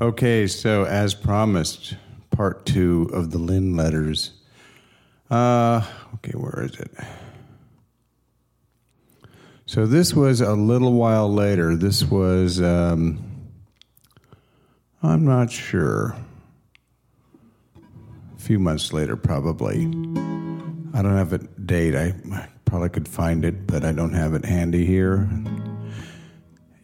Okay, so as promised, part two of the Lynn letters. Uh, okay, where is it? So this was a little while later. This was, um, I'm not sure. A few months later, probably. I don't have a date. I probably could find it, but I don't have it handy here.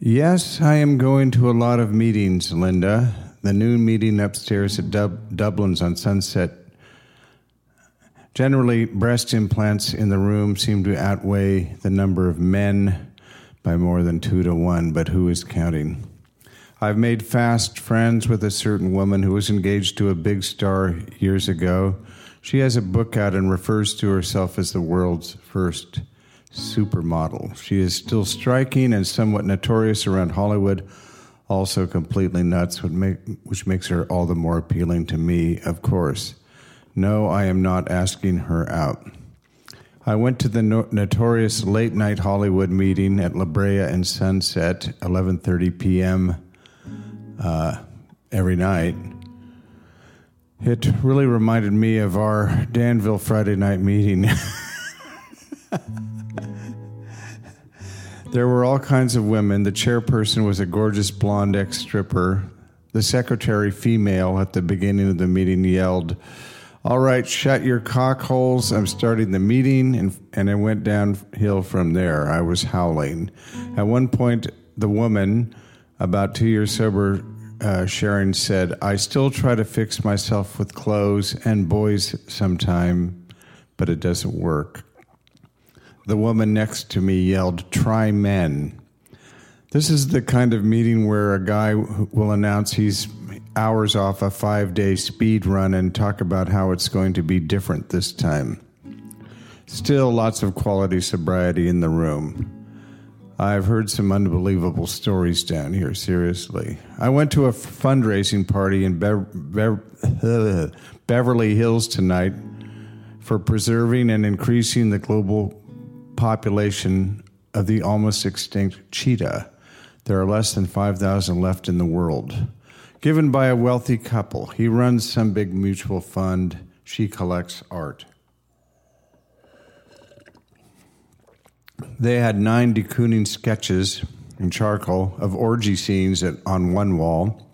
Yes, I am going to a lot of meetings, Linda. The noon meeting upstairs at Dub- Dublin's on Sunset. Generally, breast implants in the room seem to outweigh the number of men by more than two to one, but who is counting? I've made fast friends with a certain woman who was engaged to a big star years ago. She has a book out and refers to herself as the world's first supermodel. She is still striking and somewhat notorious around Hollywood, also completely nuts, which makes her all the more appealing to me, of course. No, I am not asking her out. I went to the no- notorious late night Hollywood meeting at La Brea and Sunset, 11:30 p.m. Uh, every night. It really reminded me of our Danville Friday night meeting. there were all kinds of women. The chairperson was a gorgeous blonde ex stripper. The secretary, female, at the beginning of the meeting yelled, All right, shut your cock holes. I'm starting the meeting. And, and I went downhill from there. I was howling. At one point, the woman, about two years sober, uh, Sharon said, I still try to fix myself with clothes and boys sometime, but it doesn't work. The woman next to me yelled, Try men. This is the kind of meeting where a guy will announce he's hours off a five day speed run and talk about how it's going to be different this time. Still, lots of quality sobriety in the room. I've heard some unbelievable stories down here, seriously. I went to a fundraising party in Be- Be- Beverly Hills tonight for preserving and increasing the global population of the almost extinct cheetah. There are less than 5,000 left in the world. Given by a wealthy couple, he runs some big mutual fund. She collects art. They had nine de Kooning sketches in charcoal of orgy scenes at, on one wall.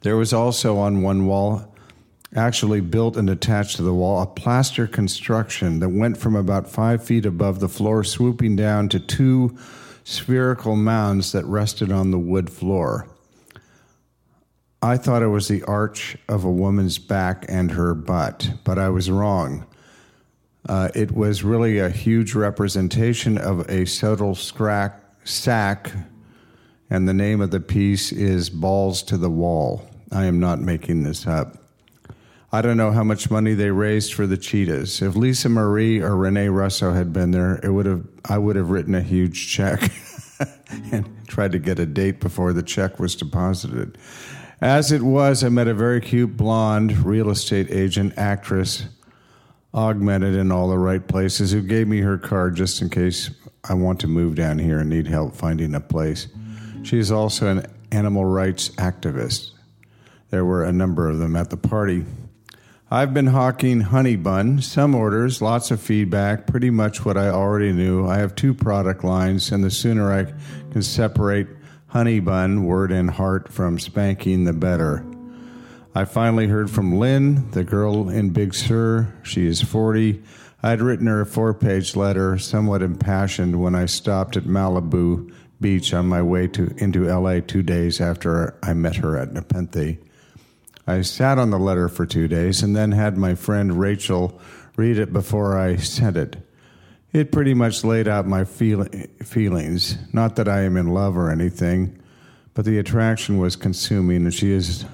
There was also on one wall, actually built and attached to the wall, a plaster construction that went from about five feet above the floor, swooping down to two spherical mounds that rested on the wood floor. I thought it was the arch of a woman's back and her butt, but I was wrong. Uh, it was really a huge representation of a subtle scrack, sack, and the name of the piece is Balls to the Wall. I am not making this up. I don't know how much money they raised for the cheetahs. If Lisa Marie or Rene Russo had been there, it would have I would have written a huge check and tried to get a date before the check was deposited. As it was, I met a very cute blonde real estate agent actress augmented in all the right places who gave me her card just in case I want to move down here and need help finding a place. She is also an animal rights activist. There were a number of them at the party. I've been hawking honey bun, some orders, lots of feedback, pretty much what I already knew. I have two product lines, and the sooner I can separate honey bun, word and heart, from spanking, the better. I finally heard from Lynn, the girl in Big Sur. She is 40. I had written her a four page letter, somewhat impassioned, when I stopped at Malibu Beach on my way to, into LA two days after I met her at Nepenthe. I sat on the letter for two days and then had my friend Rachel read it before I sent it. It pretty much laid out my feel- feelings. Not that I am in love or anything, but the attraction was consuming, and she is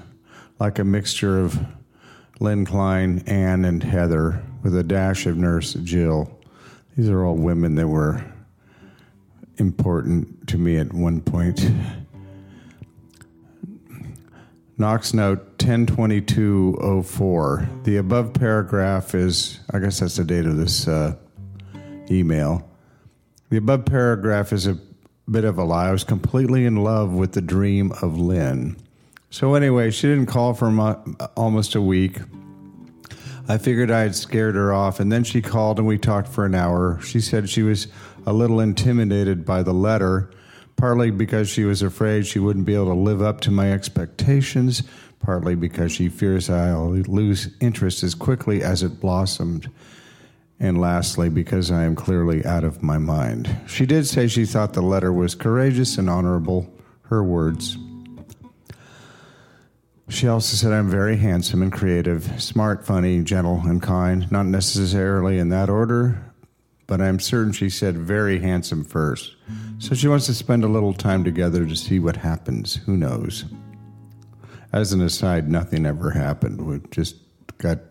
like a mixture of Lynn Klein, Anne, and Heather, with a dash of Nurse Jill. These are all women that were important to me at one point. Knox note 102204. The above paragraph is, I guess that's the date of this uh, email. The above paragraph is a bit of a lie. I was completely in love with the dream of Lynn. So, anyway, she didn't call for mo- almost a week. I figured I had scared her off, and then she called and we talked for an hour. She said she was a little intimidated by the letter, partly because she was afraid she wouldn't be able to live up to my expectations, partly because she fears I'll lose interest as quickly as it blossomed, and lastly, because I am clearly out of my mind. She did say she thought the letter was courageous and honorable, her words. She also said, I'm very handsome and creative, smart, funny, gentle, and kind. Not necessarily in that order, but I'm certain she said very handsome first. So she wants to spend a little time together to see what happens. Who knows? As an aside, nothing ever happened. We just got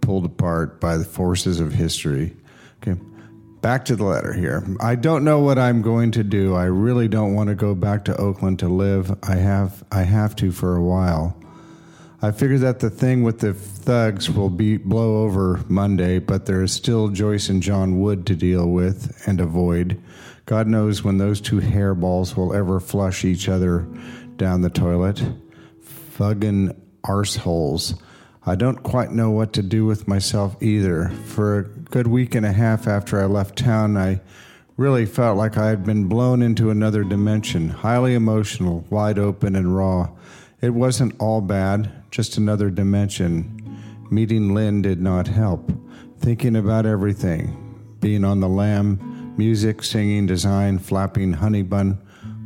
pulled apart by the forces of history. Okay. Back to the letter here. I don't know what I'm going to do. I really don't want to go back to Oakland to live. I have I have to for a while. I figure that the thing with the thugs will be blow over Monday, but there is still Joyce and John Wood to deal with and avoid. God knows when those two hairballs will ever flush each other down the toilet. Fuggin' arseholes. I don't quite know what to do with myself either. For a good week and a half after I left town, I really felt like I had been blown into another dimension, highly emotional, wide open, and raw. It wasn't all bad, just another dimension. Meeting Lynn did not help. Thinking about everything being on the lam, music, singing, design, flapping, honey bun.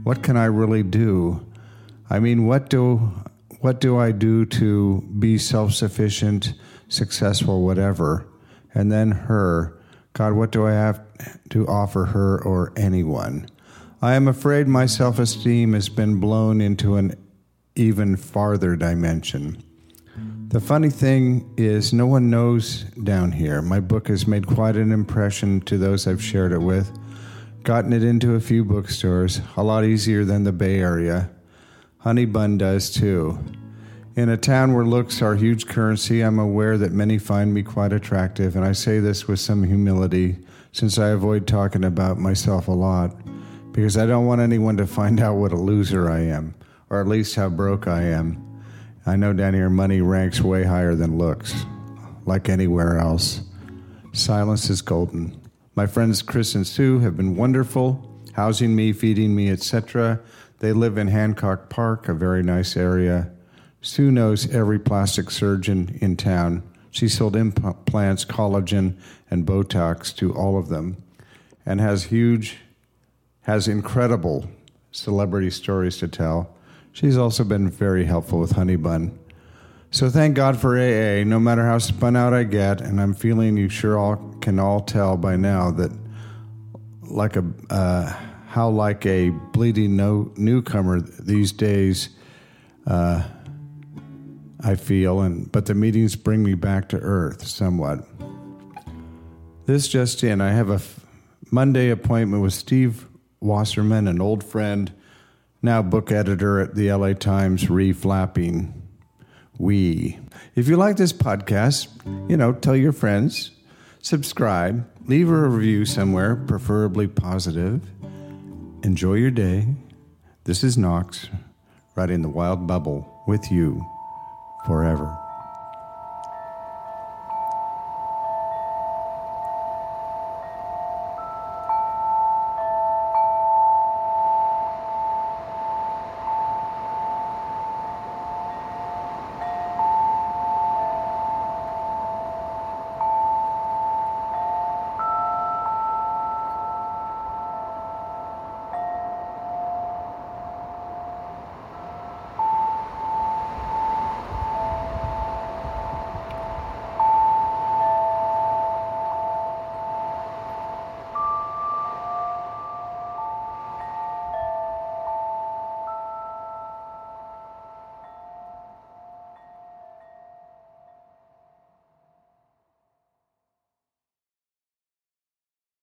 What can I really do? I mean, what do what do I do to be self sufficient, successful, whatever? And then her. God, what do I have to offer her or anyone? I am afraid my self esteem has been blown into an even farther dimension. The funny thing is, no one knows down here. My book has made quite an impression to those I've shared it with. Gotten it into a few bookstores, a lot easier than the Bay Area. Honey Bun does too. In a town where looks are huge currency, I'm aware that many find me quite attractive, and I say this with some humility since I avoid talking about myself a lot because I don't want anyone to find out what a loser I am, or at least how broke I am. I know down here money ranks way higher than looks, like anywhere else. Silence is golden. My friends Chris and Sue have been wonderful, housing me, feeding me, etc. They live in Hancock Park, a very nice area. Sue knows every plastic surgeon in town. She sold implants, collagen, and Botox to all of them, and has huge, has incredible celebrity stories to tell. She's also been very helpful with Honey Bun. So thank God for AA. No matter how spun out I get, and I'm feeling you sure all can all tell by now that like a uh, how like a bleeding no, newcomer these days uh, I feel, and but the meetings bring me back to earth somewhat. This just in, I have a f- Monday appointment with Steve Wasserman, an old friend, now book editor at the LA Times, reflapping. We. If you like this podcast, you know, tell your friends, subscribe, leave a review somewhere, preferably positive Enjoy your day. This is Knox, riding the wild bubble with you forever.